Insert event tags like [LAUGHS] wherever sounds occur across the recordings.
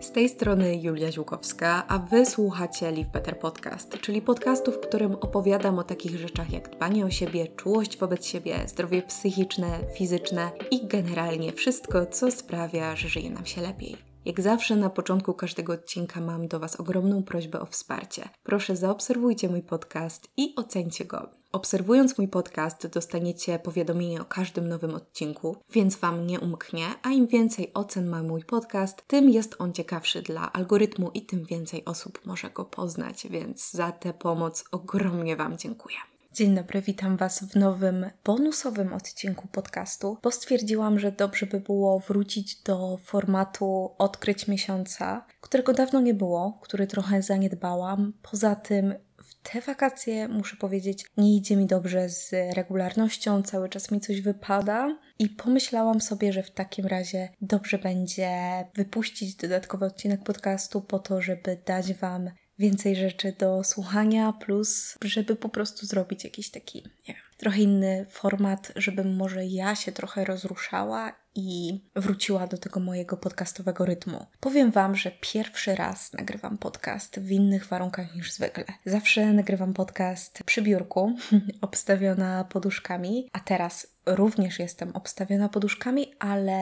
Z tej strony Julia Ziłkowska, a Wy słuchacie Live Better Podcast, czyli podcastu, w którym opowiadam o takich rzeczach jak dbanie o siebie, czułość wobec siebie, zdrowie psychiczne, fizyczne i generalnie wszystko, co sprawia, że żyje nam się lepiej. Jak zawsze na początku każdego odcinka mam do Was ogromną prośbę o wsparcie. Proszę zaobserwujcie mój podcast i ocencie go. Obserwując mój podcast, dostaniecie powiadomienie o każdym nowym odcinku, więc Wam nie umknie, a im więcej ocen ma mój podcast, tym jest on ciekawszy dla algorytmu i tym więcej osób może go poznać, więc za tę pomoc ogromnie Wam dziękuję. Dzień dobry, witam Was w nowym bonusowym odcinku podcastu, bo stwierdziłam, że dobrze by było wrócić do formatu odkryć miesiąca, którego dawno nie było, który trochę zaniedbałam. Poza tym te wakacje, muszę powiedzieć, nie idzie mi dobrze z regularnością, cały czas mi coś wypada. I pomyślałam sobie, że w takim razie dobrze będzie wypuścić dodatkowy odcinek podcastu po to, żeby dać Wam więcej rzeczy do słuchania, plus żeby po prostu zrobić jakiś taki, nie wiem, trochę inny format, żebym może ja się trochę rozruszała i wróciła do tego mojego podcastowego rytmu. Powiem Wam, że pierwszy raz nagrywam podcast w innych warunkach niż zwykle. Zawsze nagrywam podcast przy biurku, [LAUGHS] obstawiona poduszkami, a teraz również jestem obstawiona poduszkami, ale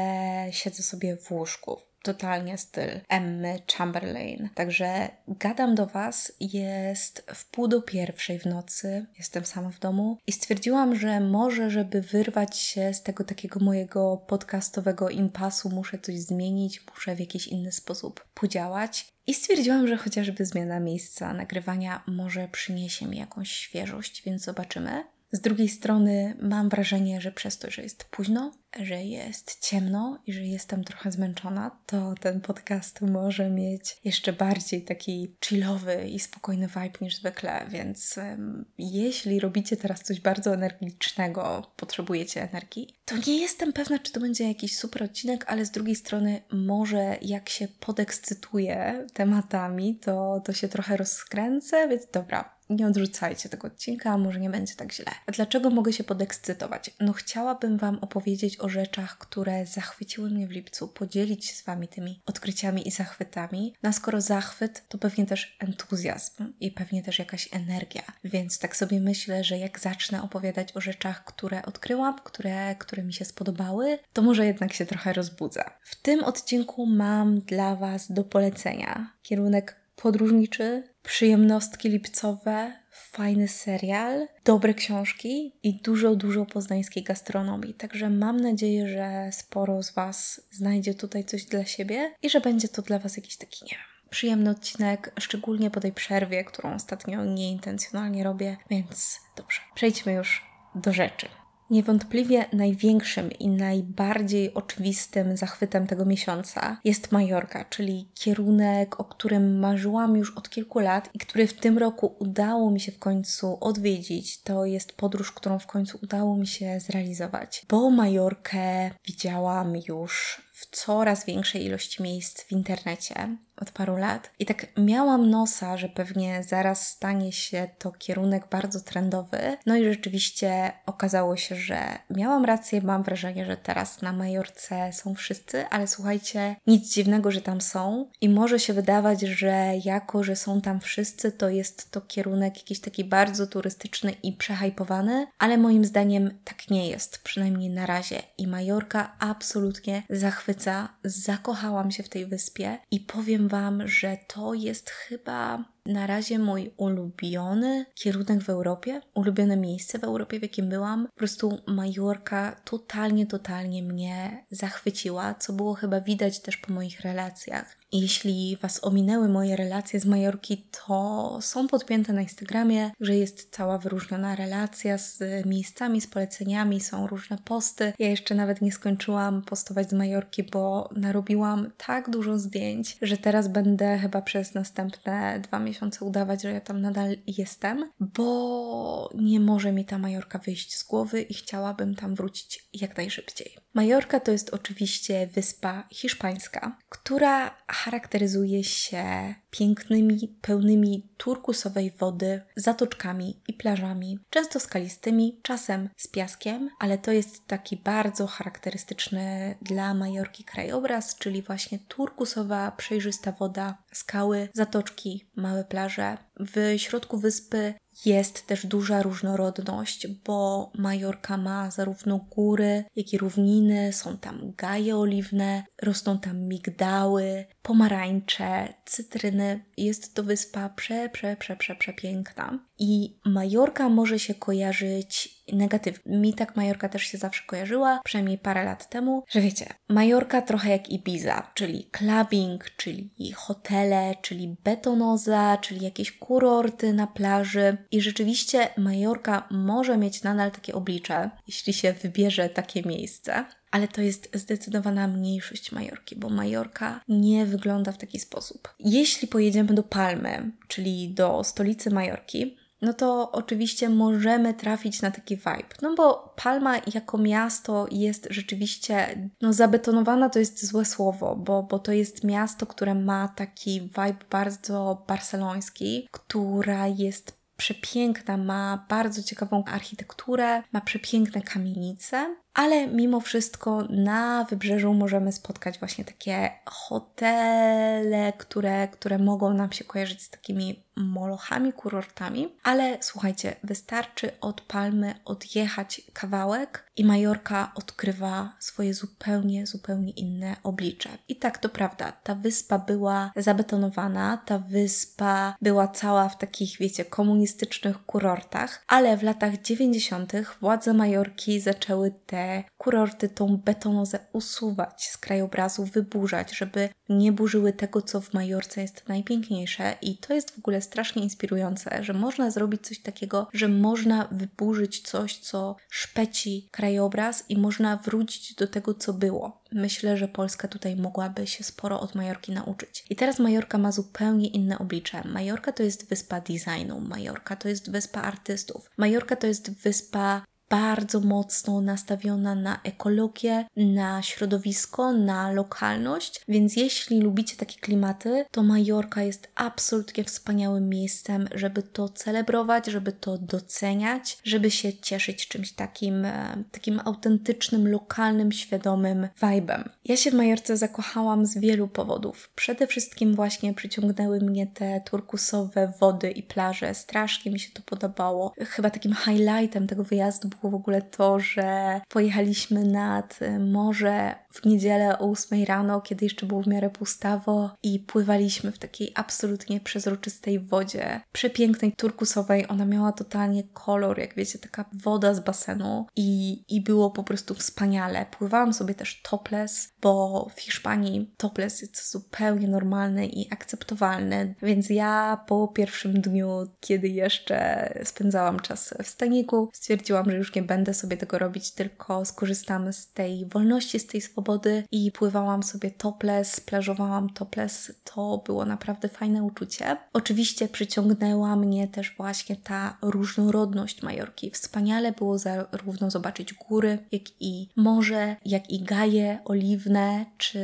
siedzę sobie w łóżku totalnie styl Emmy Chamberlain. Także gadam do Was, jest w pół do pierwszej w nocy, jestem sama w domu i stwierdziłam, że może, żeby wyrwać się z tego takiego mojego podcastowego impasu, muszę coś zmienić, muszę w jakiś inny sposób podziałać. I stwierdziłam, że chociażby zmiana miejsca nagrywania może przyniesie mi jakąś świeżość, więc zobaczymy. Z drugiej strony mam wrażenie, że przez to, że jest późno, że jest ciemno i że jestem trochę zmęczona, to ten podcast może mieć jeszcze bardziej taki chillowy i spokojny vibe niż zwykle, więc um, jeśli robicie teraz coś bardzo energicznego, potrzebujecie energii, to nie jestem pewna, czy to będzie jakiś super odcinek, ale z drugiej strony może jak się podekscytuję tematami, to, to się trochę rozkręcę, więc dobra, nie odrzucajcie tego odcinka, może nie będzie tak źle. A dlaczego mogę się podekscytować? No chciałabym Wam opowiedzieć o rzeczach, które zachwyciły mnie w lipcu, podzielić się z Wami tymi odkryciami i zachwytami. No skoro zachwyt, to pewnie też entuzjazm i pewnie też jakaś energia. Więc tak sobie myślę, że jak zacznę opowiadać o rzeczach, które odkryłam, które, które mi się spodobały, to może jednak się trochę rozbudzę. W tym odcinku mam dla Was do polecenia kierunek podróżniczy, przyjemnostki lipcowe, fajny serial, dobre książki i dużo, dużo poznańskiej gastronomii. Także mam nadzieję, że sporo z Was znajdzie tutaj coś dla siebie i że będzie to dla Was jakiś taki, nie wiem, przyjemny odcinek, szczególnie po tej przerwie, którą ostatnio nieintencjonalnie robię, więc dobrze, przejdźmy już do rzeczy. Niewątpliwie największym i najbardziej oczywistym zachwytem tego miesiąca jest Majorka, czyli kierunek, o którym marzyłam już od kilku lat i który w tym roku udało mi się w końcu odwiedzić. To jest podróż, którą w końcu udało mi się zrealizować, bo Majorkę widziałam już w coraz większej ilości miejsc w internecie od paru lat. I tak miałam nosa, że pewnie zaraz stanie się to kierunek bardzo trendowy. No i rzeczywiście okazało się, że miałam rację. Mam wrażenie, że teraz na Majorce są wszyscy, ale słuchajcie, nic dziwnego, że tam są. I może się wydawać, że jako, że są tam wszyscy, to jest to kierunek jakiś taki bardzo turystyczny i przehajpowany, ale moim zdaniem tak nie jest, przynajmniej na razie. I Majorka absolutnie zachwyca. Zakochałam się w tej wyspie i powiem Wam, że to jest chyba na razie mój ulubiony kierunek w Europie, ulubione miejsce w Europie, w jakim byłam. Po prostu Majorka totalnie, totalnie mnie zachwyciła, co było chyba widać też po moich relacjach. Jeśli Was ominęły moje relacje z Majorki, to są podpięte na Instagramie, że jest cała wyróżniona relacja z miejscami, z poleceniami, są różne posty. Ja jeszcze nawet nie skończyłam postować z Majorki, bo narobiłam tak dużo zdjęć, że teraz będę chyba przez następne dwa miesiące udawać, że ja tam nadal jestem, bo nie może mi ta Majorka wyjść z głowy i chciałabym tam wrócić jak najszybciej. Majorka to jest oczywiście wyspa hiszpańska, która charakteryzuje się pięknymi, pełnymi turkusowej wody, zatoczkami i plażami, często skalistymi, czasem z piaskiem, ale to jest taki bardzo charakterystyczny dla Majorki krajobraz, czyli właśnie turkusowa, przejrzysta woda, skały, zatoczki, małe plaże. W środku wyspy jest też duża różnorodność, bo Majorka ma zarówno góry, jak i równiny, są tam gaje oliwne, rosną tam migdały, pomarańcze, cytryny. Jest to wyspa prze, prze, prze, prze, przepiękna. I Majorka może się kojarzyć negatywnie. Mi tak Majorka też się zawsze kojarzyła, przynajmniej parę lat temu, że wiecie, Majorka trochę jak Ibiza, czyli clubbing, czyli hotele, czyli betonoza, czyli jakieś kurorty na plaży. I rzeczywiście Majorka może mieć nadal takie oblicze, jeśli się wybierze takie miejsce ale to jest zdecydowana mniejszość Majorki, bo Majorka nie wygląda w taki sposób. Jeśli pojedziemy do Palmy, czyli do stolicy Majorki, no to oczywiście możemy trafić na taki vibe. No bo Palma jako miasto jest rzeczywiście, no zabetonowana to jest złe słowo, bo, bo to jest miasto, które ma taki vibe bardzo barceloński, która jest przepiękna, ma bardzo ciekawą architekturę, ma przepiękne kamienice, ale mimo wszystko na wybrzeżu możemy spotkać właśnie takie hotele, które, które mogą nam się kojarzyć z takimi molochami, kurortami. Ale słuchajcie, wystarczy od Palmy odjechać kawałek i Majorka odkrywa swoje zupełnie, zupełnie inne oblicze. I tak to prawda, ta wyspa była zabetonowana, ta wyspa była cała w takich, wiecie, komunistycznych kurortach, ale w latach 90. władze Majorki zaczęły te kurorty, tą betonozę usuwać z krajobrazu, wyburzać, żeby nie burzyły tego, co w Majorce jest najpiękniejsze. I to jest w ogóle strasznie inspirujące, że można zrobić coś takiego, że można wyburzyć coś, co szpeci krajobraz i można wrócić do tego, co było. Myślę, że Polska tutaj mogłaby się sporo od Majorki nauczyć. I teraz Majorka ma zupełnie inne oblicze. Majorka to jest wyspa designu, Majorka to jest wyspa artystów, Majorka to jest wyspa bardzo mocno nastawiona na ekologię, na środowisko, na lokalność, więc jeśli lubicie takie klimaty, to Majorka jest absolutnie wspaniałym miejscem, żeby to celebrować, żeby to doceniać, żeby się cieszyć czymś takim, e, takim autentycznym, lokalnym, świadomym vibem. Ja się w Majorce zakochałam z wielu powodów. Przede wszystkim właśnie przyciągnęły mnie te turkusowe wody i plaże. Strasznie mi się to podobało. Chyba takim highlightem tego wyjazdu było w ogóle to, że pojechaliśmy nad morze w niedzielę o 8 rano, kiedy jeszcze było w miarę pustawo i pływaliśmy w takiej absolutnie przezroczystej wodzie, przepięknej, turkusowej. Ona miała totalnie kolor, jak wiecie, taka woda z basenu i, i było po prostu wspaniale. Pływałam sobie też topless, bo w Hiszpanii topless jest zupełnie normalny i akceptowalny, więc ja po pierwszym dniu, kiedy jeszcze spędzałam czas w staniku, stwierdziłam, że już nie będę sobie tego robić, tylko skorzystam z tej wolności, z tej swobody i pływałam sobie topless, plażowałam topless. To było naprawdę fajne uczucie. Oczywiście przyciągnęła mnie też właśnie ta różnorodność Majorki. Wspaniale było zarówno zobaczyć góry, jak i morze, jak i gaje oliwne czy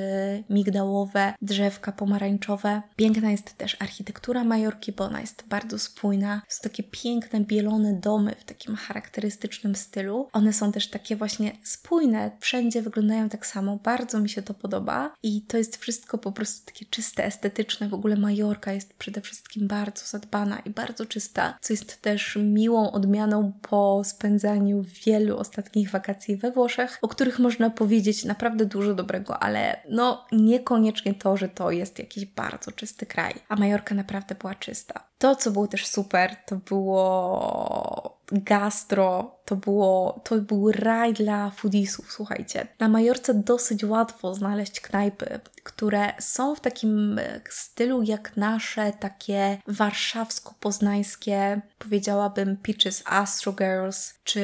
migdałowe, drzewka pomarańczowe. Piękna jest też architektura Majorki, bo ona jest bardzo spójna. Są takie piękne, bielone domy w takim charakterystycznym stylu. One są też takie właśnie spójne, wszędzie wyglądają tak samo. Bardzo mi się to podoba i to jest wszystko po prostu takie czyste, estetyczne. W ogóle Majorka jest przede wszystkim bardzo zadbana i bardzo czysta, co jest też miłą odmianą po spędzaniu wielu ostatnich wakacji we Włoszech, o których można powiedzieć naprawdę dużo dobrego, ale no niekoniecznie to, że to jest jakiś bardzo czysty kraj. A Majorka naprawdę była czysta. To, co było też super, to było gastro, to, było, to był raj dla foodiesów, słuchajcie. Na Majorce dosyć łatwo znaleźć knajpy, które są w takim stylu jak nasze takie warszawsko-poznańskie, powiedziałabym Peaches Astro Girls, czy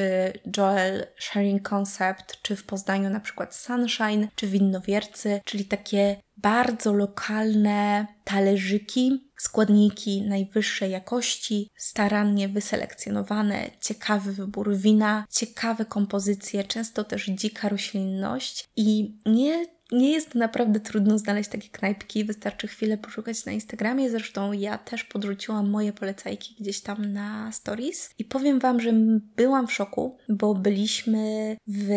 Joel Sharing Concept, czy w Poznaniu na przykład Sunshine, czy Winnowiercy, czyli takie bardzo lokalne talerzyki, składniki najwyższej jakości, starannie wyselekcjonowane, ciekawy wybór wina, ciekawe kompozycje, często też dzika roślinność i nie nie jest naprawdę trudno znaleźć takie knajpki, wystarczy chwilę poszukać na Instagramie. Zresztą ja też podrzuciłam moje polecajki gdzieś tam na stories. I powiem Wam, że byłam w szoku, bo byliśmy w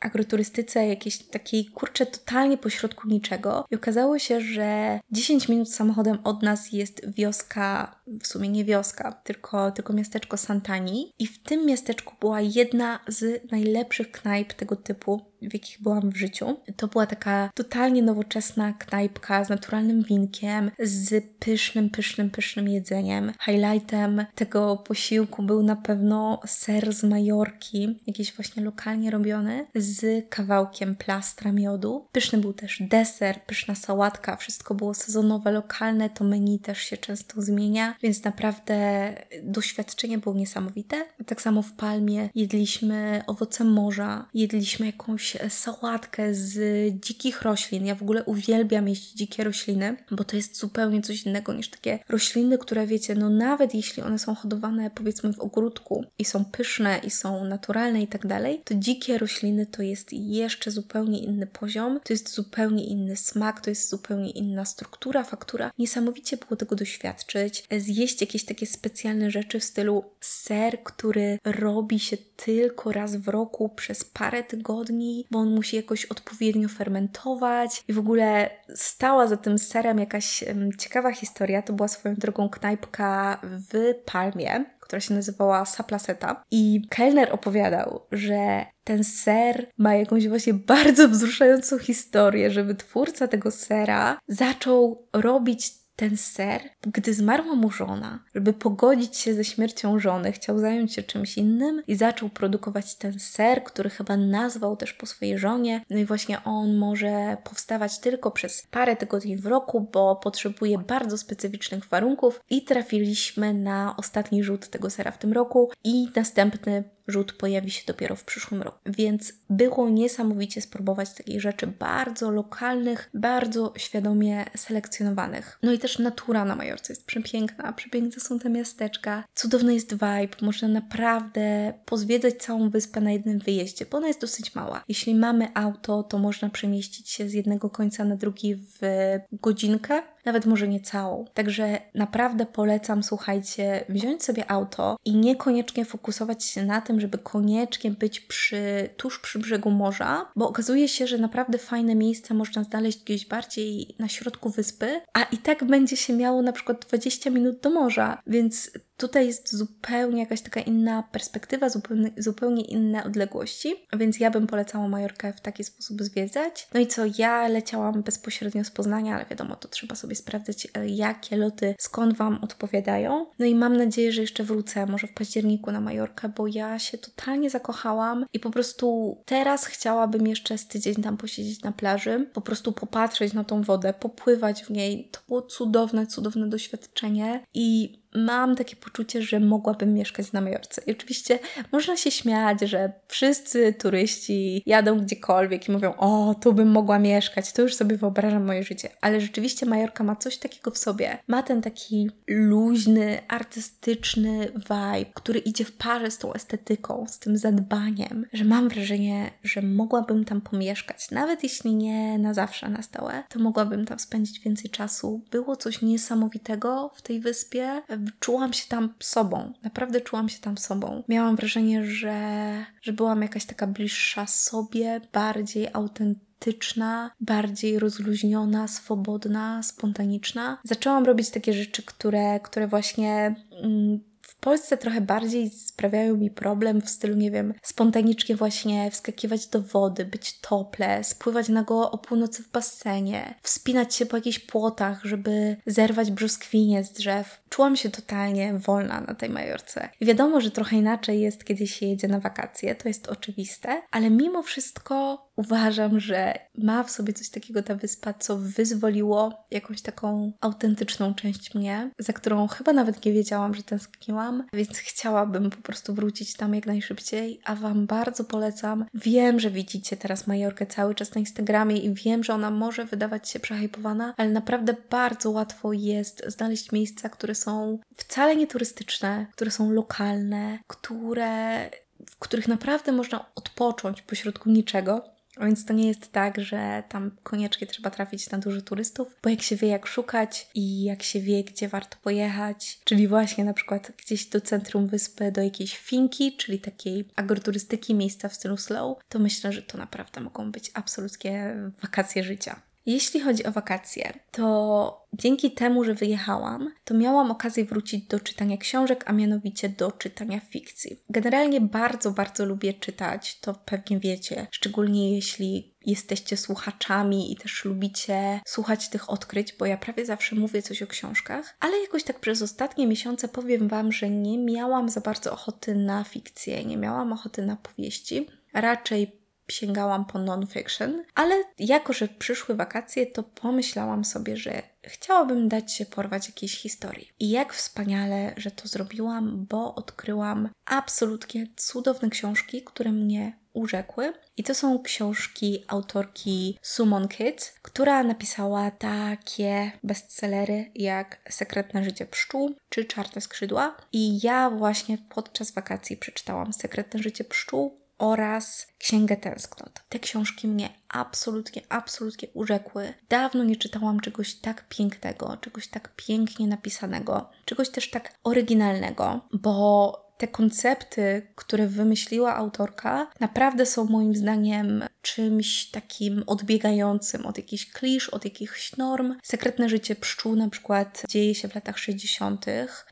agroturystyce jakiejś takiej kurczę totalnie pośrodku niczego. I okazało się, że 10 minut samochodem od nas jest wioska, w sumie nie wioska, tylko, tylko miasteczko Santani i w tym miasteczku była jedna z najlepszych knajp tego typu w jakich byłam w życiu. To była taka totalnie nowoczesna knajpka z naturalnym winkiem, z pysznym, pysznym, pysznym jedzeniem. Highlightem tego posiłku był na pewno ser z Majorki, jakiś właśnie lokalnie robiony, z kawałkiem plastra miodu. Pyszny był też deser, pyszna sałatka, wszystko było sezonowe, lokalne, to menu też się często zmienia, więc naprawdę doświadczenie było niesamowite. Tak samo w Palmie jedliśmy owoce morza, jedliśmy jakąś sałatkę z dzikich roślin. Ja w ogóle uwielbiam jeść dzikie rośliny, bo to jest zupełnie coś innego niż takie rośliny, które wiecie, no nawet jeśli one są hodowane powiedzmy w ogródku i są pyszne i są naturalne i tak dalej, to dzikie rośliny to jest jeszcze zupełnie inny poziom, to jest zupełnie inny smak, to jest zupełnie inna struktura, faktura. Niesamowicie było tego doświadczyć, zjeść jakieś takie specjalne rzeczy w stylu ser, który robi się tylko raz w roku przez parę tygodni bo on musi jakoś odpowiednio fermentować. I w ogóle stała za tym serem jakaś ciekawa historia. To była swoją drogą knajpka w Palmie, która się nazywała Saplaseta. I kelner opowiadał, że ten ser ma jakąś właśnie bardzo wzruszającą historię, że wytwórca tego sera zaczął robić ten ser, gdy zmarła mu żona, żeby pogodzić się ze śmiercią żony, chciał zająć się czymś innym i zaczął produkować ten ser, który chyba nazwał też po swojej żonie. No i właśnie on może powstawać tylko przez parę tygodni w roku, bo potrzebuje bardzo specyficznych warunków i trafiliśmy na ostatni rzut tego sera w tym roku i następny rzut pojawi się dopiero w przyszłym roku. Więc było niesamowicie spróbować takich rzeczy bardzo lokalnych, bardzo świadomie selekcjonowanych. No i też natura na Majorce jest przepiękna, przepiękne są te miasteczka, cudowny jest vibe, można naprawdę pozwiedzać całą wyspę na jednym wyjeździe, bo ona jest dosyć mała. Jeśli mamy auto, to można przemieścić się z jednego końca na drugi w godzinkę, nawet może nie całą. Także naprawdę polecam, słuchajcie, wziąć sobie auto i niekoniecznie fokusować się na tym, żeby koniecznie być przy, tuż przy brzegu morza, bo okazuje się, że naprawdę fajne miejsca można znaleźć gdzieś bardziej na środku wyspy, a i tak będzie się miało na przykład 20 minut do morza, więc Tutaj jest zupełnie jakaś taka inna perspektywa, zupełnie, zupełnie inne odległości, więc ja bym polecała Majorkę w taki sposób zwiedzać. No i co, ja leciałam bezpośrednio z Poznania, ale wiadomo, to trzeba sobie sprawdzać, e, jakie loty, skąd Wam odpowiadają. No i mam nadzieję, że jeszcze wrócę, może w październiku na Majorkę, bo ja się totalnie zakochałam i po prostu teraz chciałabym jeszcze z tydzień tam posiedzieć na plaży, po prostu popatrzeć na tą wodę, popływać w niej. To było cudowne, cudowne doświadczenie i mam takie poczucie, że mogłabym mieszkać na Majorce. I oczywiście można się śmiać, że wszyscy turyści jadą gdziekolwiek i mówią: O, tu bym mogła mieszkać, tu już sobie wyobrażam moje życie. Ale rzeczywiście Majorka ma coś takiego w sobie. Ma ten taki luźny, artystyczny vibe, który idzie w parze z tą estetyką, z tym zadbaniem, że mam wrażenie, że mogłabym tam pomieszkać. Nawet jeśli nie na zawsze, na stałe, to mogłabym tam spędzić więcej czasu. Było coś niesamowitego w tej wyspie czułam się tam sobą. Naprawdę czułam się tam sobą. Miałam wrażenie, że, że byłam jakaś taka bliższa sobie, bardziej autentyczna bardziej rozluźniona, swobodna, spontaniczna. Zaczęłam robić takie rzeczy, które, które właśnie mm, Polsce trochę bardziej sprawiają mi problem w stylu, nie wiem, spontanicznie właśnie wskakiwać do wody, być tople, spływać nago o północy w basenie, wspinać się po jakichś płotach, żeby zerwać brzoskwinie z drzew. Czułam się totalnie wolna na tej Majorce. I wiadomo, że trochę inaczej jest, kiedy się jedzie na wakacje, to jest oczywiste, ale mimo wszystko uważam, że ma w sobie coś takiego ta wyspa, co wyzwoliło jakąś taką autentyczną część mnie, za którą chyba nawet nie wiedziałam, że tęskniłam, więc chciałabym po prostu wrócić tam jak najszybciej, a Wam bardzo polecam. Wiem, że widzicie teraz Majorkę cały czas na Instagramie i wiem, że ona może wydawać się przehypowana, ale naprawdę bardzo łatwo jest znaleźć miejsca, które są wcale nie turystyczne, które są lokalne, które w których naprawdę można odpocząć pośrodku niczego Więc to nie jest tak, że tam koniecznie trzeba trafić na dużo turystów, bo jak się wie jak szukać i jak się wie gdzie warto pojechać, czyli właśnie na przykład gdzieś do centrum wyspy, do jakiejś finki, czyli takiej agroturystyki, miejsca w stylu slow, to myślę, że to naprawdę mogą być absolutnie wakacje życia. Jeśli chodzi o wakacje, to dzięki temu, że wyjechałam, to miałam okazję wrócić do czytania książek, a mianowicie do czytania fikcji. Generalnie bardzo, bardzo lubię czytać, to pewnie wiecie, szczególnie jeśli jesteście słuchaczami i też lubicie słuchać tych odkryć, bo ja prawie zawsze mówię coś o książkach, ale jakoś tak przez ostatnie miesiące powiem Wam, że nie miałam za bardzo ochoty na fikcję, nie miałam ochoty na powieści. Raczej sięgałam po non-fiction, ale jako, że przyszły wakacje, to pomyślałam sobie, że chciałabym dać się porwać jakiejś historii. I jak wspaniale, że to zrobiłam, bo odkryłam absolutnie cudowne książki, które mnie urzekły. I to są książki autorki Sumon Kids, która napisała takie bestsellery jak Sekretne życie pszczół czy Czarte skrzydła. I ja właśnie podczas wakacji przeczytałam Sekretne życie pszczół oraz Księgę Tęsknot. Te książki mnie absolutnie, absolutnie urzekły. Dawno nie czytałam czegoś tak pięknego, czegoś tak pięknie napisanego, czegoś też tak oryginalnego, bo te koncepty, które wymyśliła autorka, naprawdę są moim zdaniem czymś takim odbiegającym od jakichś klisz, od jakichś norm. Sekretne życie pszczół na przykład dzieje się w latach 60.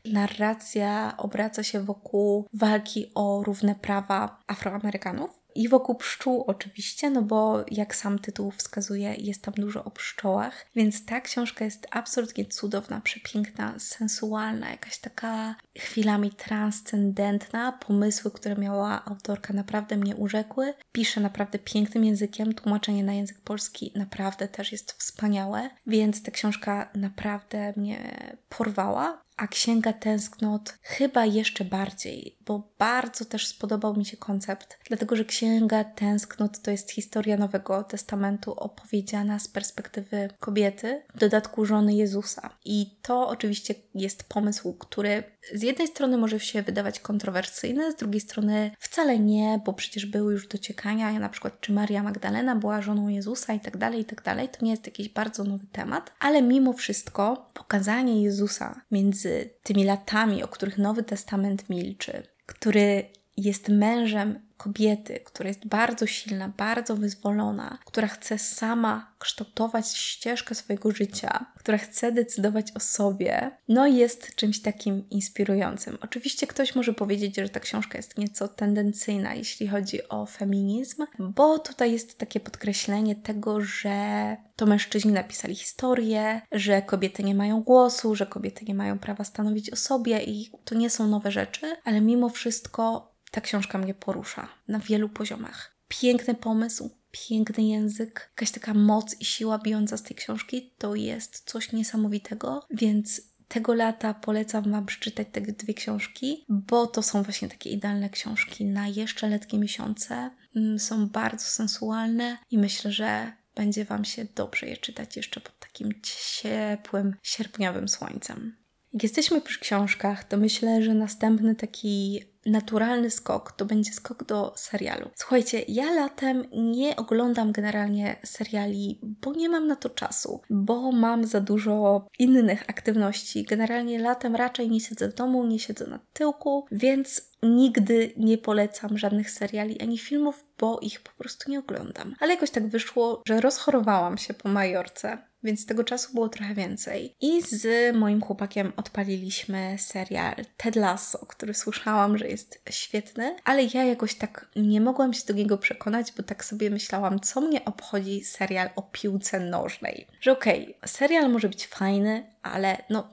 Narracja obraca się wokół walki o równe prawa Afroamerykanów. I wokół pszczół oczywiście, no bo jak sam tytuł wskazuje, jest tam dużo o pszczołach, więc ta książka jest absolutnie cudowna, przepiękna, sensualna, jakaś taka chwilami transcendentna. Pomysły, które miała autorka naprawdę mnie urzekły. Pisze naprawdę pięknym językiem, tłumaczenie na język polski naprawdę też jest wspaniałe, więc ta książka naprawdę mnie porwała a Księga Tęsknot chyba jeszcze bardziej, bo bardzo też spodobał mi się koncept, dlatego że Księga Tęsknot to jest historia Nowego Testamentu opowiedziana z perspektywy kobiety, w dodatku żony Jezusa. I to oczywiście jest pomysł, który z jednej strony może się wydawać kontrowersyjny, z drugiej strony wcale nie, bo przecież były już dociekania, na przykład czy Maria Magdalena była żoną Jezusa i tak dalej, i tak dalej. To nie jest jakiś bardzo nowy temat, ale mimo wszystko pokazanie Jezusa między tymi latami, o których Nowy Testament milczy, który jest mężem kobiety, która jest bardzo silna, bardzo wyzwolona, która chce sama kształtować ścieżkę swojego życia, która chce decydować o sobie, no jest czymś takim inspirującym. Oczywiście ktoś może powiedzieć, że ta książka jest nieco tendencyjna, jeśli chodzi o feminizm, bo tutaj jest takie podkreślenie tego, że to mężczyźni napisali historię, że kobiety nie mają głosu, że kobiety nie mają prawa stanowić o sobie i to nie są nowe rzeczy, ale mimo wszystko ta książka mnie porusza na wielu poziomach. Piękny pomysł, piękny język, jakaś taka moc i siła bijąca z tej książki to jest coś niesamowitego, więc tego lata polecam Wam przeczytać te dwie książki, bo to są właśnie takie idealne książki na jeszcze letnie miesiące. Mm, są bardzo sensualne i myślę, że będzie Wam się dobrze je czytać jeszcze pod takim ciepłym, sierpniowym słońcem. Jak jesteśmy przy książkach, to myślę, że następny taki naturalny skok to będzie skok do serialu. Słuchajcie, ja latem nie oglądam generalnie seriali, bo nie mam na to czasu, bo mam za dużo innych aktywności. Generalnie latem raczej nie siedzę w domu, nie siedzę na tyłku, więc nigdy nie polecam żadnych seriali ani filmów, bo ich po prostu nie oglądam. Ale jakoś tak wyszło, że rozchorowałam się po Majorce więc tego czasu było trochę więcej. I z moim chłopakiem odpaliliśmy serial Ted Lasso, który słyszałam, że jest świetny, ale ja jakoś tak nie mogłam się do niego przekonać, bo tak sobie myślałam, co mnie obchodzi serial o piłce nożnej. Że okej, okay, serial może być fajny, ale no,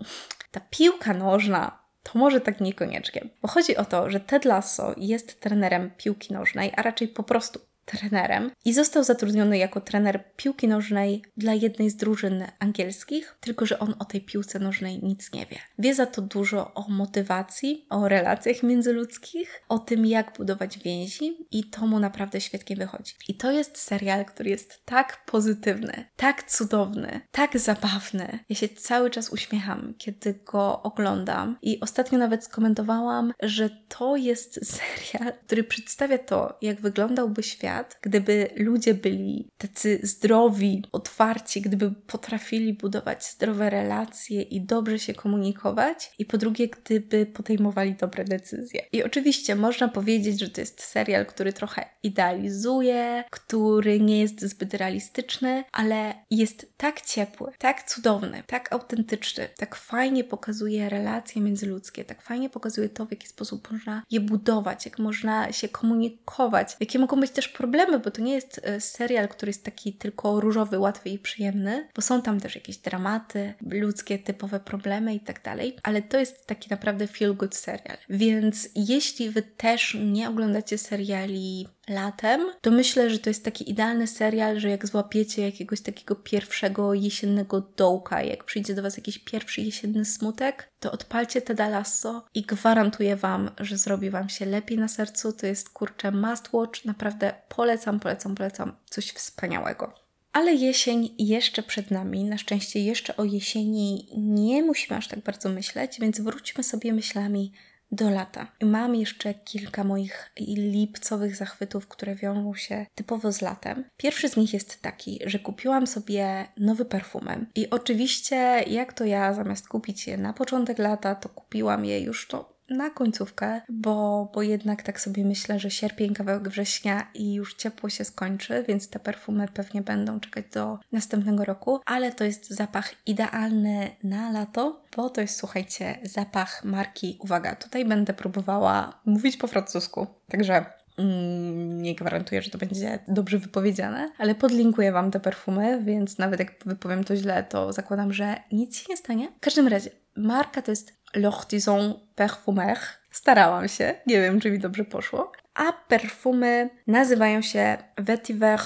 ta piłka nożna to może tak niekoniecznie. Bo chodzi o to, że Ted Lasso jest trenerem piłki nożnej, a raczej po prostu trenerem i został zatrudniony jako trener piłki nożnej dla jednej z drużyn angielskich, tylko że on o tej piłce nożnej nic nie wie. Wie za to dużo o motywacji, o relacjach międzyludzkich, o tym, jak budować więzi i to mu naprawdę świetnie wychodzi. I to jest serial, który jest tak pozytywny, tak cudowny, tak zabawny. Ja się cały czas uśmiecham, kiedy go oglądam i ostatnio nawet skomentowałam, że to jest [LAUGHS] serial, który przedstawia to, jak wyglądałby świat, świat, gdyby ludzie byli tacy zdrowi, otwarci, gdyby potrafili budować zdrowe relacje i dobrze się komunikować, i po drugie, gdyby podejmowali dobre decyzje. I oczywiście można powiedzieć, że to jest serial, który trochę idealizuje, który nie jest zbyt realistyczny, ale jest tak ciepły, tak cudowny, tak autentyczny, tak fajnie pokazuje relacje międzyludzkie, tak fajnie pokazuje to, w jaki sposób można je budować, jak można się komunikować, jakie mogą być też problemy, bo to nie jest e, serial, który jest taki tylko różowy, łatwy i przyjemny, bo są tam też jakieś dramaty, ludzkie, typowe problemy i tak dalej, ale to jest taki naprawdę feel good serial. Więc jeśli Wy też nie oglądacie seriali latem, to myślę, że to jest taki idealny serial, że jak złapiecie jakiegoś takiego pierwszego jesiennego dołka, jak przyjdzie do Was jakiś pierwszy jesienny smutek, to odpalcie te Lasso i gwarantuję Wam, że zrobi Wam się lepiej na sercu. To jest kurczę must watch, naprawdę polecam, polecam, polecam. Coś wspaniałego. Ale jesień jeszcze przed nami. Na szczęście jeszcze o jesieni nie musimy aż tak bardzo myśleć, więc wróćmy sobie myślami do lata. Mam jeszcze kilka moich lipcowych zachwytów, które wiążą się typowo z latem. Pierwszy z nich jest taki, że kupiłam sobie nowy perfumem i oczywiście jak to ja zamiast kupić je na początek lata, to kupiłam je już to na końcówkę, bo, bo jednak tak sobie myślę, że sierpień, kawałek września i już ciepło się skończy, więc te perfumy pewnie będą czekać do następnego roku, ale to jest zapach idealny na lato, bo to jest, słuchajcie, zapach marki, uwaga, tutaj będę próbowała mówić po francusku, także mm, nie gwarantuję, że to będzie dobrze wypowiedziane, ale podlinkuję Wam te perfumy, więc nawet jak wypowiem to źle, to zakładam, że nic się nie stanie. W każdym razie, marka to jest L'Ortison Parfumeur. Starałam się, nie wiem, czy mi dobrze poszło. A perfumy nazywają się Vetiver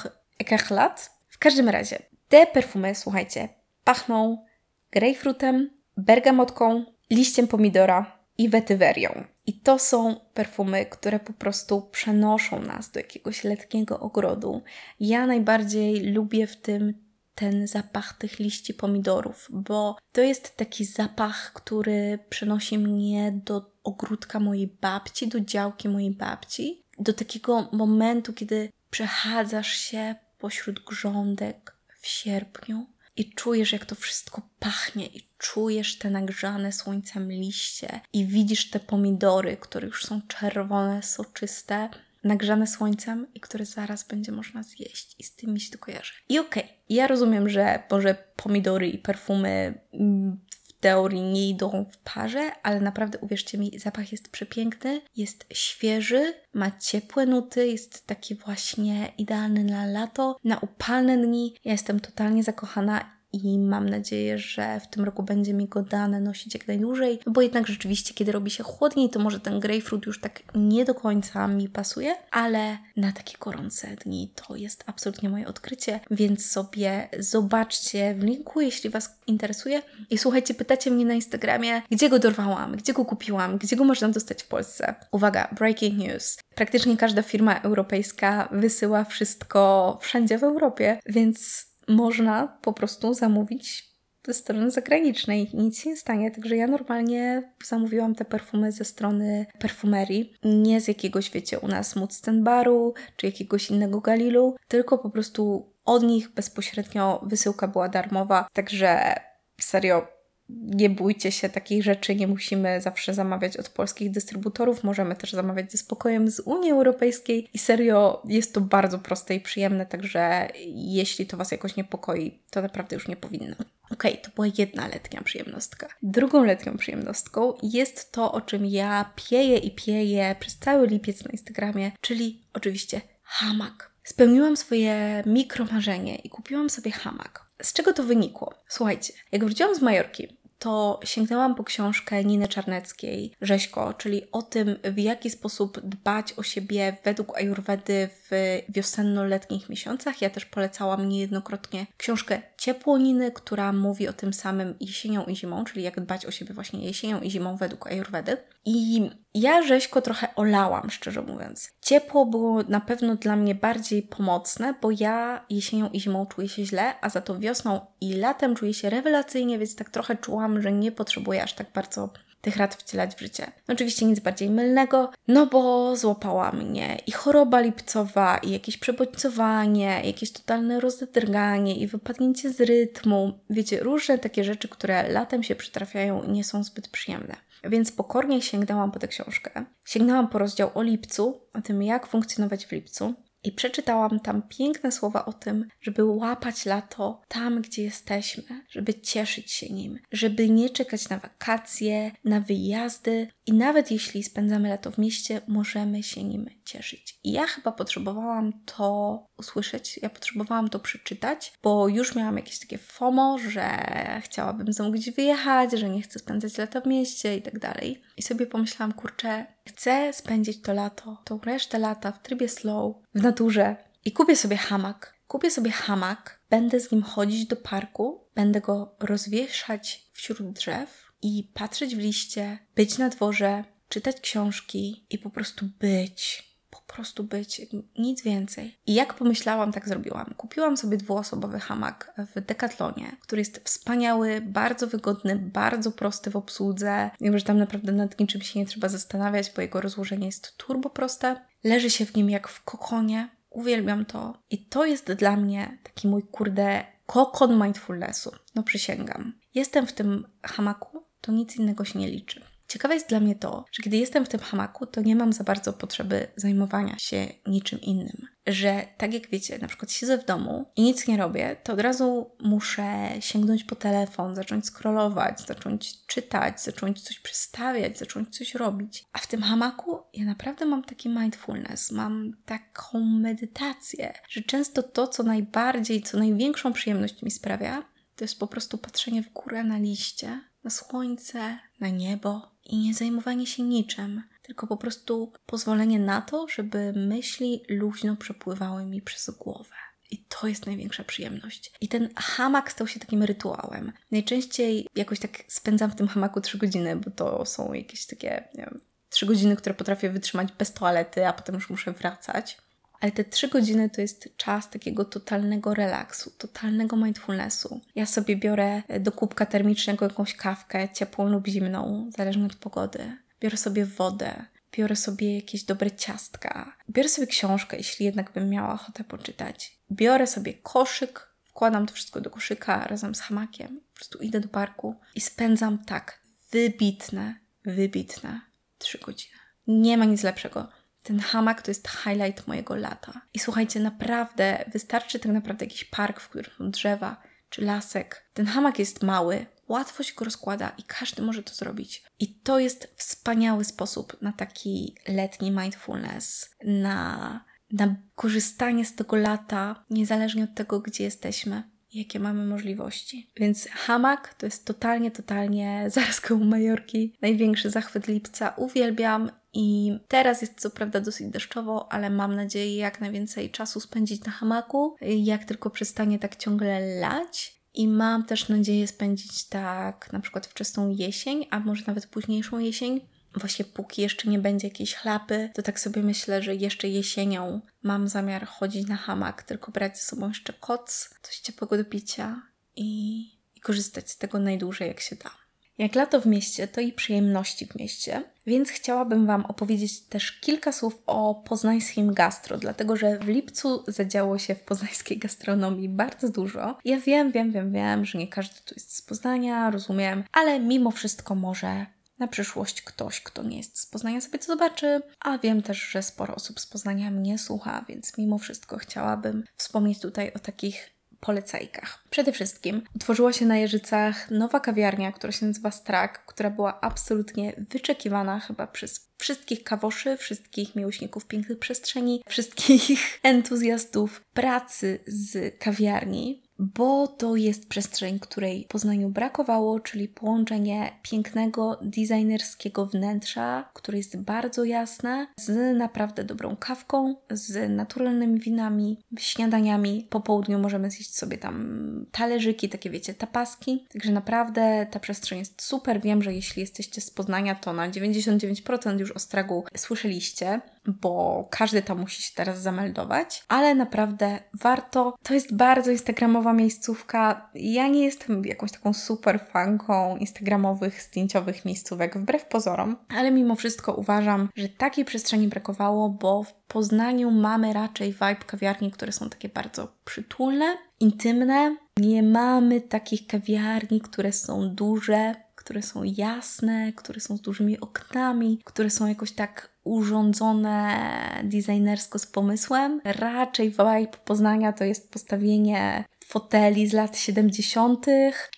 Écarlate. W każdym razie, te perfumy, słuchajcie, pachną grejpfrutem, bergamotką, liściem pomidora i wetywerią. I to są perfumy, które po prostu przenoszą nas do jakiegoś letniego ogrodu. Ja najbardziej lubię w tym ten zapach tych liści pomidorów, bo to jest taki zapach, który przenosi mnie do ogródka mojej babci, do działki mojej babci, do takiego momentu, kiedy przechadzasz się pośród grządek w sierpniu i czujesz, jak to wszystko pachnie, i czujesz te nagrzane słońcem liście, i widzisz te pomidory, które już są czerwone, soczyste, nagrzane słońcem i które zaraz będzie można zjeść. I z tym mi się to kojarzy. I okej, okay, ja rozumiem, że może pomidory i perfumy mm, w teorii nie idą w parze, ale naprawdę uwierzcie mi, zapach jest przepiękny, jest świeży, ma ciepłe nuty, jest taki właśnie idealny na lato, na upalne dni. Ja jestem totalnie zakochana i mam nadzieję, że w tym roku będzie mi go dane nosić jak najdłużej, bo jednak rzeczywiście, kiedy robi się chłodniej, to może ten grapefruit już tak nie do końca mi pasuje, ale na takie gorące dni to jest absolutnie moje odkrycie, więc sobie zobaczcie w linku, jeśli Was interesuje. I słuchajcie, pytacie mnie na Instagramie, gdzie go dorwałam, gdzie go kupiłam, gdzie go można dostać w Polsce. Uwaga, breaking news. Praktycznie każda firma europejska wysyła wszystko wszędzie w Europie, więc można po prostu zamówić ze strony zagranicznej. Nic się nie stanie. Także ja normalnie zamówiłam te perfumy ze strony perfumerii. Nie z jakiegoś, wiecie, u nas Mudstenbaru czy jakiegoś innego Galilu, tylko po prostu od nich bezpośrednio wysyłka była darmowa. Także serio nie bójcie się takich rzeczy, nie musimy zawsze zamawiać od polskich dystrybutorów, możemy też zamawiać ze spokojem z Unii Europejskiej i serio jest to bardzo proste i przyjemne, także jeśli to Was jakoś niepokoi, to naprawdę już nie powinno. Okej, okay, to była jedna letnia przyjemnostka. Drugą letnią przyjemnostką jest to, o czym ja pieję i pieję przez cały lipiec na Instagramie, czyli oczywiście hamak. Spełniłam swoje mikromarzenie i kupiłam sobie hamak. Z czego to wynikło? Słuchajcie, jak wróciłam z Majorki, to sięgnęłam po książkę Niny Czarneckiej, Rzeźko, czyli o tym, w jaki sposób dbać o siebie według Ajurwedy w wiosenno-letnich miesiącach. Ja też polecałam niejednokrotnie książkę Ciepło Niny, która mówi o tym samym jesienią i zimą, czyli jak dbać o siebie właśnie jesienią i zimą według Ajurwedy. I ja rzeźko trochę olałam, szczerze mówiąc. Ciepło było na pewno dla mnie bardziej pomocne, bo ja jesienią i zimą czuję się źle, a za to wiosną i latem czuję się rewelacyjnie, więc tak trochę czułam, że nie potrzebuję aż tak bardzo tych rad wcielać w życie. No, oczywiście nic bardziej mylnego, no bo złapała mnie i choroba lipcowa, i jakieś przebodźcowanie, jakieś totalne rozdrganie i wypadnięcie z rytmu. Wiecie, różne takie rzeczy, które latem się przytrafiają i nie są zbyt przyjemne. Więc pokornie sięgnęłam po tę książkę. Sięgnęłam po rozdział o lipcu, o tym jak funkcjonować w lipcu. I przeczytałam tam piękne słowa o tym, żeby łapać lato tam, gdzie jesteśmy, żeby cieszyć się nim, żeby nie czekać na wakacje, na wyjazdy i nawet jeśli spędzamy lato w mieście, możemy się nim cieszyć. I ja chyba potrzebowałam to usłyszeć, ja potrzebowałam to przeczytać, bo już miałam jakieś takie FOMO, że chciałabym znowu gdzieś wyjechać, że nie chcę spędzać lata w mieście i tak dalej. I sobie pomyślałam, kurczę, chcę spędzić to lato, tą resztę lata w trybie slow, w naturze i kupię sobie hamak. Kupię sobie hamak, będę z nim chodzić do parku, będę go rozwieszać wśród drzew i patrzeć w liście, być na dworze, czytać książki i po prostu być prostu być, nic więcej. I jak pomyślałam, tak zrobiłam. Kupiłam sobie dwuosobowy hamak w Decathlonie, który jest wspaniały, bardzo wygodny, bardzo prosty w obsłudze. Jakby, że tam naprawdę nad niczym się nie trzeba zastanawiać, bo jego rozłożenie jest turbo proste. Leży się w nim jak w kokonie. Uwielbiam to. I to jest dla mnie taki mój kurde kokon mindfulnessu. No przysięgam. Jestem w tym hamaku, to nic innego się nie liczy. Ciekawe jest dla mnie to, że kiedy jestem w tym hamaku, to nie mam za bardzo potrzeby zajmowania się niczym innym. Że tak jak wiecie, na przykład siedzę w domu i nic nie robię, to od razu muszę sięgnąć po telefon, zacząć scrollować, zacząć czytać, zacząć coś przestawiać, zacząć coś robić. A w tym hamaku ja naprawdę mam taki mindfulness, mam taką medytację, że często to, co najbardziej, co największą przyjemność mi sprawia, to jest po prostu patrzenie w górę na liście, na słońce, na niebo, i nie zajmowanie się niczym, tylko po prostu pozwolenie na to, żeby myśli luźno przepływały mi przez głowę. I to jest największa przyjemność. I ten hamak stał się takim rytuałem. Najczęściej jakoś tak spędzam w tym hamaku trzy godziny, bo to są jakieś takie, nie wiem, trzy godziny, które potrafię wytrzymać bez toalety, a potem już muszę wracać. Ale te trzy godziny to jest czas takiego totalnego relaksu, totalnego mindfulnessu. Ja sobie biorę do kubka termicznego jakąś kawkę, ciepłą lub zimną, zależnie od pogody. Biorę sobie wodę, biorę sobie jakieś dobre ciastka, biorę sobie książkę, jeśli jednak bym miała ochotę poczytać. Biorę sobie koszyk, wkładam to wszystko do koszyka razem z hamakiem, po prostu idę do parku i spędzam tak wybitne, wybitne trzy godziny. Nie ma nic lepszego. Ten hamak to jest highlight mojego lata. I słuchajcie, naprawdę wystarczy tak naprawdę jakiś park, w którym są drzewa czy lasek. Ten hamak jest mały, łatwo się go rozkłada i każdy może to zrobić. I to jest wspaniały sposób na taki letni mindfulness, na, na korzystanie z tego lata, niezależnie od tego, gdzie jesteśmy jakie mamy możliwości. Więc hamak to jest totalnie, totalnie [LAUGHS] zaraz koło Majorki. Największy zachwyt lipca. Uwielbiam i teraz jest co prawda dosyć deszczowo, ale mam nadzieję jak najwięcej czasu spędzić na hamaku, jak tylko przestanie tak ciągle lać. I mam też nadzieję spędzić tak na przykład wczesną jesień, a może nawet późniejszą jesień. Właśnie póki jeszcze nie będzie jakiejś chlapy, to tak sobie myślę, że jeszcze jesienią mam zamiar chodzić na hamak, tylko brać ze sobą jeszcze koc, coś ciepłego do picia i, i korzystać z tego najdłużej jak się da. Jak lato w mieście, to i przyjemności w mieście, więc chciałabym Wam opowiedzieć też kilka słów o poznańskim gastro, dlatego że w lipcu zadziało się w poznańskiej gastronomii bardzo dużo. Ja wiem, wiem, wiem, wiem, że nie każdy tu jest z Poznania, rozumiem, ale mimo wszystko może na przyszłość ktoś, kto nie jest z Poznania sobie to zobaczy, a wiem też, że sporo osób z Poznania mnie słucha, więc mimo wszystko chciałabym wspomnieć tutaj o takich polecajkach. Przede wszystkim utworzyła się na Jeżycach nowa kawiarnia, która się nazywa Strak, która była absolutnie wyczekiwana chyba przez wszystkich kawoszy, wszystkich miłośników pięknych przestrzeni, wszystkich [LAUGHS] entuzjastów pracy z kawiarni bo to jest przestrzeń, której Poznaniu brakowało, czyli połączenie pięknego, designerskiego wnętrza, które jest bardzo jasne, z naprawdę dobrą kawką, z naturalnymi winami, śniadaniami. Po południu możemy zjeść sobie tam talerzyki, takie wiecie, tapaski. Także naprawdę ta przestrzeń jest super. Wiem, że jeśli jesteście z Poznania, to na 99% już o Stragu słyszeliście. Bo każdy tam musi się teraz zameldować, ale naprawdę warto. To jest bardzo instagramowa miejscówka. Ja nie jestem jakąś taką super fanką instagramowych, zdjęciowych miejscówek, wbrew pozorom, ale mimo wszystko uważam, że takiej przestrzeni brakowało, bo w Poznaniu mamy raczej vibe kawiarni, które są takie bardzo przytulne, intymne. Nie mamy takich kawiarni, które są duże, które są jasne, które są z dużymi oknami, które są jakoś tak urządzone designersko z pomysłem. Raczej vibe Poznania to jest postawienie foteli z lat 70.,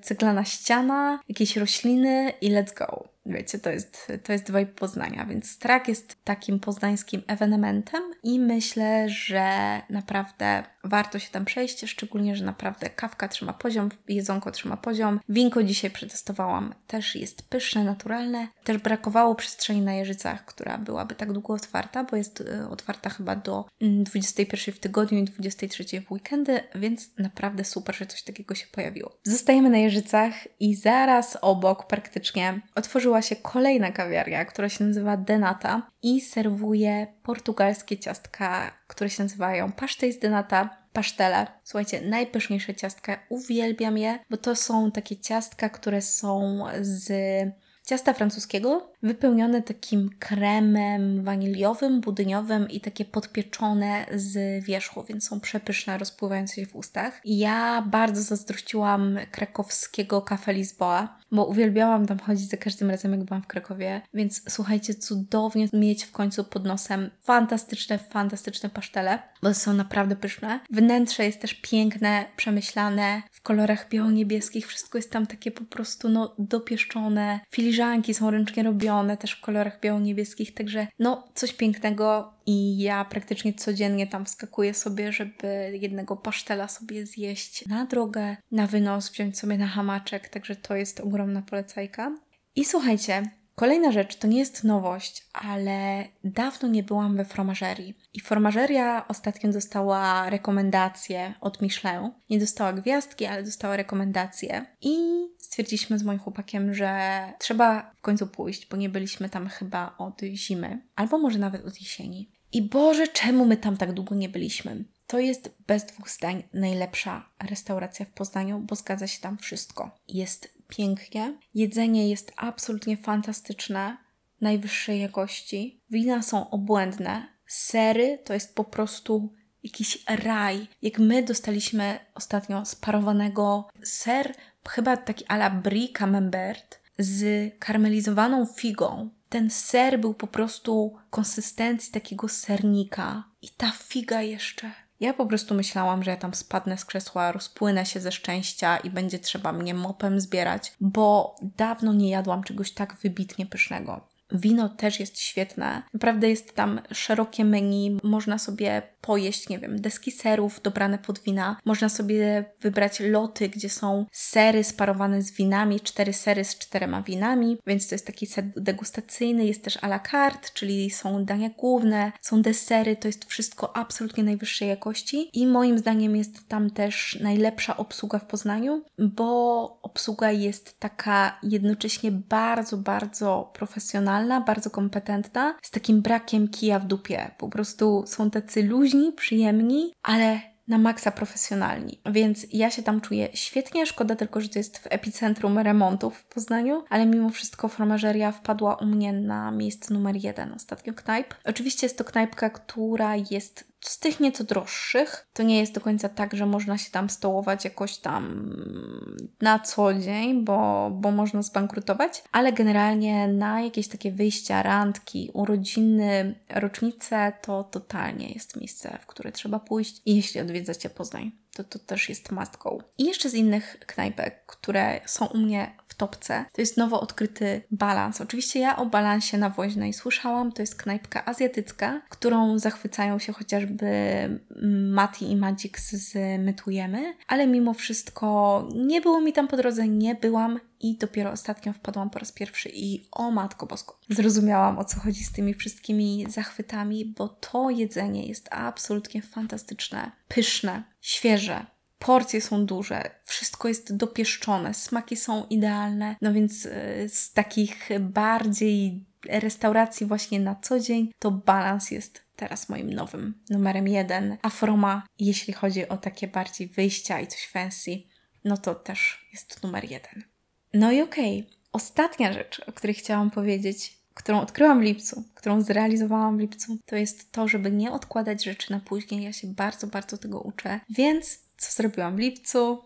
ceglana ściana, jakieś rośliny i let's go. Wiecie, to jest, to jest vibe Poznania, więc Strak jest takim poznańskim ewenementem i myślę, że naprawdę warto się tam przejść, szczególnie, że naprawdę kawka trzyma poziom, jedzonko trzyma poziom. Winko dzisiaj przetestowałam, też jest pyszne, naturalne. Też brakowało przestrzeni na Jeżycach, która byłaby tak długo otwarta, bo jest y, otwarta chyba do 21 mm, w tygodniu i 23 w weekendy, więc naprawdę super, że coś takiego się pojawiło. Zostajemy na Jeżycach i zaraz obok praktycznie otworzyła się kolejna kawiarnia, która się nazywa Denata i serwuje portugalskie ciastka, które się nazywają pasztej denata, pasztele. Słuchajcie, najpyszniejsze ciastka, uwielbiam je, bo to są takie ciastka, które są z ciasta francuskiego, wypełnione takim kremem waniliowym, budyniowym i takie podpieczone z wierzchu, więc są przepyszne, rozpływające się w ustach. Ja bardzo zazdrościłam krakowskiego Cafe Lisboa, bo uwielbiałam tam chodzić za każdym razem, jak byłam w Krakowie, więc słuchajcie, cudownie mieć w końcu pod nosem fantastyczne, fantastyczne pasztele, bo są naprawdę pyszne. Wnętrze jest też piękne, przemyślane, w kolorach biało-niebieskich, wszystko jest tam takie po prostu no dopieszczone. Filiżanki są ręcznie robione, też w kolorach biało-niebieskich, także no coś pięknego i ja praktycznie codziennie tam wskakuję sobie, żeby jednego pasztela sobie zjeść na drogę, na wynos, wziąć sobie na hamaczek, także to jest ogromna polecajka. I słuchajcie, Kolejna rzecz, to nie jest nowość, ale dawno nie byłam we fromagerii. I fromageria ostatnio dostała rekomendację od Michelin. Nie dostała gwiazdki, ale dostała rekomendację. I stwierdziliśmy z moim chłopakiem, że trzeba w końcu pójść, bo nie byliśmy tam chyba od zimy, albo może nawet od jesieni. I Boże, czemu my tam tak długo nie byliśmy? To jest bez dwóch zdań najlepsza restauracja w Poznaniu, bo zgadza się tam wszystko. Jest pięknie, jedzenie jest absolutnie fantastyczne, najwyższej jakości, wina są obłędne, sery to jest po prostu jakiś raj. Jak my dostaliśmy ostatnio sparowanego ser, chyba taki à la brie camembert, z karmelizowaną figą. Ten ser był po prostu konsystencji takiego sernika. I ta figa jeszcze. Ja po prostu myślałam, że ja tam spadnę z krzesła, rozpłynę się ze szczęścia i będzie trzeba mnie mopem zbierać, bo dawno nie jadłam czegoś tak wybitnie pysznego. Wino też jest świetne. Naprawdę jest tam szerokie menu. Można sobie pojeść, nie wiem, deski serów dobrane pod wina. Można sobie wybrać loty, gdzie są sery sparowane z winami, cztery sery z czterema winami, więc to jest taki set degustacyjny. Jest też à la carte, czyli są dania główne, są desery. To jest wszystko absolutnie najwyższej jakości i moim zdaniem jest tam też najlepsza obsługa w Poznaniu, bo obsługa jest taka jednocześnie bardzo, bardzo profesjonalna bardzo kompetentna, z takim brakiem kija w dupie. Po prostu są tacy luźni, przyjemni, ale na maksa profesjonalni. Więc ja się tam czuję świetnie. Szkoda tylko, że to jest w epicentrum remontów w Poznaniu, ale mimo wszystko fromażeria wpadła u mnie na miejsce numer jeden ostatnio knajp. Oczywiście jest to knajpka, która jest z tych nieco droższych, to nie jest do końca tak, że można się tam stołować jakoś tam na co dzień, bo, bo można zbankrutować, ale generalnie na jakieś takie wyjścia, randki, urodziny, rocznice, to totalnie jest miejsce, w które trzeba pójść, jeśli odwiedzacie Poznań to to też jest must go. I jeszcze z innych knajpek, które są u mnie topce, to jest nowo odkryty balans. Oczywiście ja o balansie na Woźnej słyszałam, to jest knajpka azjatycka, którą zachwycają się chociażby Mati i Magix z Mytujemy, ale mimo wszystko nie było mi tam po drodze, nie byłam i dopiero ostatnio wpadłam po raz pierwszy i o matko bosko, zrozumiałam o co chodzi z tymi wszystkimi zachwytami, bo to jedzenie jest absolutnie fantastyczne, pyszne, świeże. Porcje są duże, wszystko jest dopieszczone, smaki są idealne, no więc y, z takich bardziej restauracji właśnie na co dzień, to balans jest teraz moim nowym numerem jeden. A Froma, jeśli chodzi o takie bardziej wyjścia i coś fancy, no to też jest numer jeden. No i okej, okay. ostatnia rzecz, o której chciałam powiedzieć, którą odkryłam w lipcu, którą zrealizowałam w lipcu, to jest to, żeby nie odkładać rzeczy na później. Ja się bardzo, bardzo tego uczę. Więc co zrobiłam w lipcu?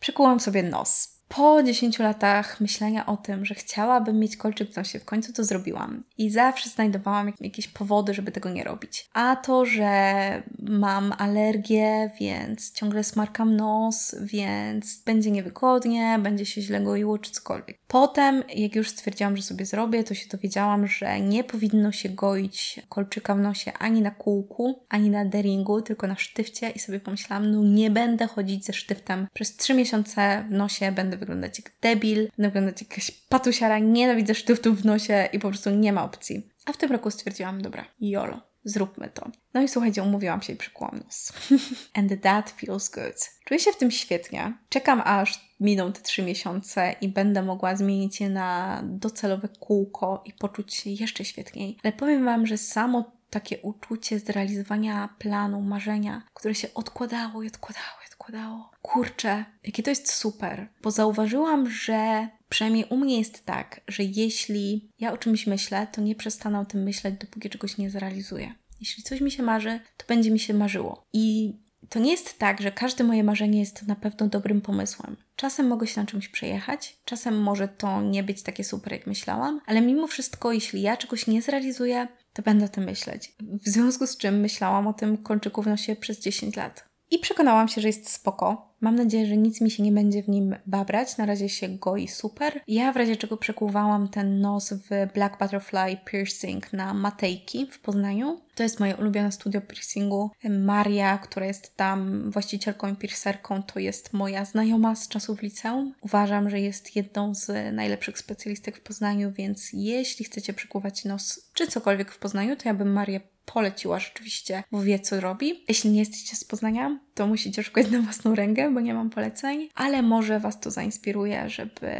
Przykułam sobie nos po 10 latach myślenia o tym, że chciałabym mieć kolczyk w nosie, w końcu to zrobiłam. I zawsze znajdowałam jakieś powody, żeby tego nie robić. A to, że mam alergię, więc ciągle smarkam nos, więc będzie niewygodnie, będzie się źle goiło czy cokolwiek. Potem, jak już stwierdziłam, że sobie zrobię, to się dowiedziałam, że nie powinno się goić kolczyka w nosie ani na kółku, ani na deringu, tylko na sztywcie i sobie pomyślałam, no nie będę chodzić ze sztywtem przez 3 miesiące w nosie, będę będę wyglądać jak debil, będę wyglądać jak jakaś patusiara, nienawidzę sztyftów w nosie i po prostu nie ma opcji. A w tym roku stwierdziłam, dobra, jolo, zróbmy to. No i słuchajcie, umówiłam się i przykułam nos. [LAUGHS] And that feels good. Czuję się w tym świetnie. Czekam aż miną te trzy miesiące i będę mogła zmienić je na docelowe kółko i poczuć się jeszcze świetniej. Ale powiem Wam, że samo takie uczucie zrealizowania planu, marzenia, które się odkładało i odkładało odkładało. Kurczę, jakie to jest super, bo zauważyłam, że przynajmniej u mnie jest tak, że jeśli ja o czymś myślę, to nie przestanę o tym myśleć, dopóki czegoś nie zrealizuję. Jeśli coś mi się marzy, to będzie mi się marzyło. I to nie jest tak, że każde moje marzenie jest na pewno dobrym pomysłem. Czasem mogę się na czymś przejechać, czasem może to nie być takie super, jak myślałam, ale mimo wszystko, jeśli ja czegoś nie zrealizuję, to będę o tym myśleć. W związku z czym myślałam o tym kolczyku w nosie przez 10 lat. I przekonałam się, że jest spoko. Mam nadzieję, że nic mi się nie będzie w nim babrać. Na razie się goi super. Ja w razie czego przekuwałam ten nos w Black Butterfly Piercing na Matejki w Poznaniu. To jest moje ulubione studio piercingu. Maria, która jest tam właścicielką i piercerką, to jest moja znajoma z czasów liceum. Uważam, że jest jedną z najlepszych specjalistek w Poznaniu, więc jeśli chcecie przekuwać nos czy cokolwiek w Poznaniu, to ja bym Marię poleciła rzeczywiście, bo wie co robi. Jeśli nie jesteście z Poznania, to musicie szukać na własną rękę, bo nie mam poleceń, ale może Was to zainspiruje, żeby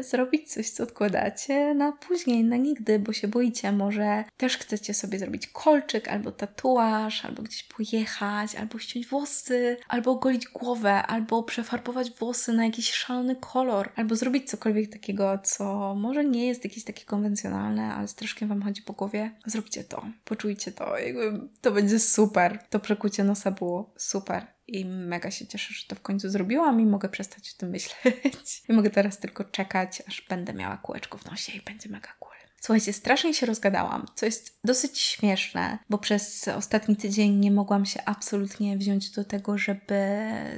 zrobić coś, co odkładacie na później, na nigdy, bo się boicie. Może też chcecie sobie zrobić kolczyk, albo tatuaż, albo gdzieś pojechać, albo ściąć włosy, albo ogolić głowę, albo przefarbować włosy na jakiś szalony kolor, albo zrobić cokolwiek takiego, co może nie jest jakieś takie konwencjonalne, ale strasznie Wam chodzi po głowie. Zróbcie to, poczujcie to, jakby to będzie super. To przekucie nosa było super. I mega się cieszę, że to w końcu zrobiłam i mogę przestać o tym myśleć. [LAUGHS] I mogę teraz tylko czekać, aż będę miała kółeczko w nosie i będzie mega cool. Słuchajcie, strasznie się rozgadałam, co jest dosyć śmieszne, bo przez ostatni tydzień nie mogłam się absolutnie wziąć do tego, żeby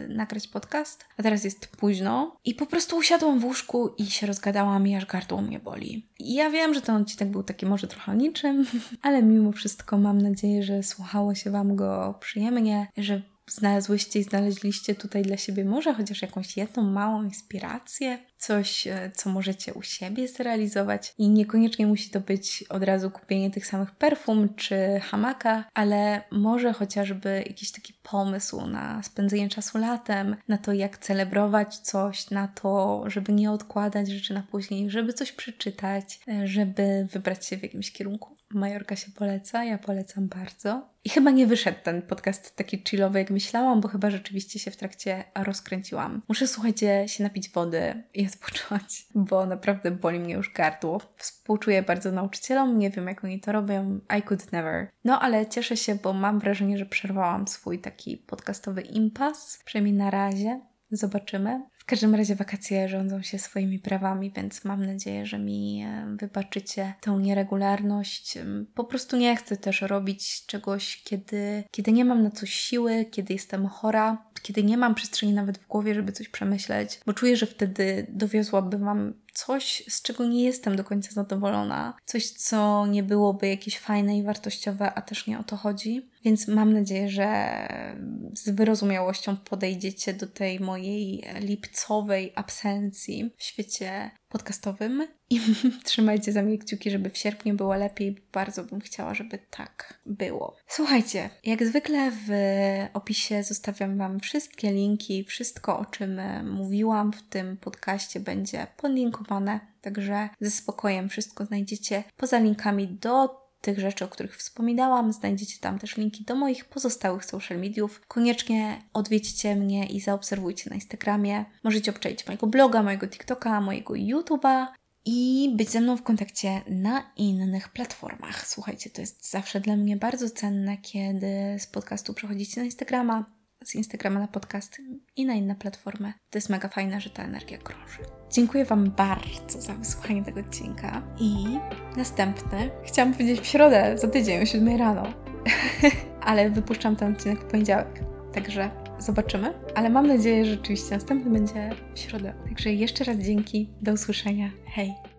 nagrać podcast, a teraz jest późno i po prostu usiadłam w łóżku i się rozgadałam i aż gardło mnie boli. I ja wiem, że ten odcinek był taki może trochę niczym, [LAUGHS] ale mimo wszystko mam nadzieję, że słuchało się Wam go przyjemnie, że znalazłyście i znaleźliście tutaj dla siebie może chociaż jakąś jedną małą inspirację, coś, e, co możecie u siebie zrealizować i niekoniecznie musi to być od razu kupienie tych samych perfum czy hamaka, ale może chociażby jakiś taki pomysł na spędzenie czasu latem, na to jak celebrować coś, na to, żeby nie odkładać rzeczy na później, żeby coś przeczytać, e, żeby wybrać się w jakimś kierunku. Majorka się poleca, ja polecam bardzo. I chyba nie wyszedł ten podcast taki chillowy, jak myślałam, bo chyba rzeczywiście się w trakcie rozkręciłam. Muszę, słuchajcie, się napić wody i [LAUGHS] odpocząć, bo naprawdę boli mnie już gardło. Współczuję bardzo nauczycielom, nie wiem jak oni to robią. I could never. No ale cieszę się, bo mam wrażenie, że przerwałam swój taki podcastowy impas, przynajmniej na razie. Zobaczymy. W każdym razie wakacje rządzą się swoimi prawami, więc mam nadzieję, że mi e, wybaczycie tę nieregularność. Po prostu nie chcę też robić czegoś, kiedy, kiedy nie mam na coś siły, kiedy jestem chora, kiedy nie mam przestrzeni nawet w głowie, żeby coś przemyśleć, bo czuję, że wtedy dowiozłabym Wam coś, z czego nie jestem do końca zadowolona, coś, co nie byłoby jakieś fajne i wartościowe, a też nie o to chodzi. Więc mam nadzieję, że z wyrozumiałością podejdziecie do tej mojej lipcowej absencji w świecie podcastowym I [LAUGHS] trzymajcie za mnie kciuki, żeby w sierpniu było lepiej. Bardzo bym chciała, żeby tak było. Słuchajcie, jak zwykle w opisie zostawiam Wam wszystkie linki, wszystko o czym mówiłam w tym podcaście będzie podlinkowane. Także ze spokojem wszystko znajdziecie poza linkami do tych rzeczy, o których wspominałam. Znajdziecie tam też linki do moich pozostałych social mediów. Koniecznie odwiedźcie mnie i zaobserwujcie na Instagramie. Możecie obczaić mojego bloga, mojego TikToka, mojego YouTube'a i być ze mną w kontakcie na innych platformach. Słuchajcie, to jest zawsze dla mnie bardzo cenne, kiedy z podcastu przechodzicie na Instagrama, z Instagrama na podcast i na inne platformy. To jest mega fajne, że ta energia krąży. Dziękuję Wam bardzo za wysłuchanie tego odcinka i następny, chciałam powiedzieć w środę, za tydzień o 7 rano, [LAUGHS] ale wypuszczam ten odcinek w poniedziałek, także zobaczymy, ale mam nadzieję, że rzeczywiście następny będzie w środę. Także jeszcze raz dzięki, do usłyszenia, hej!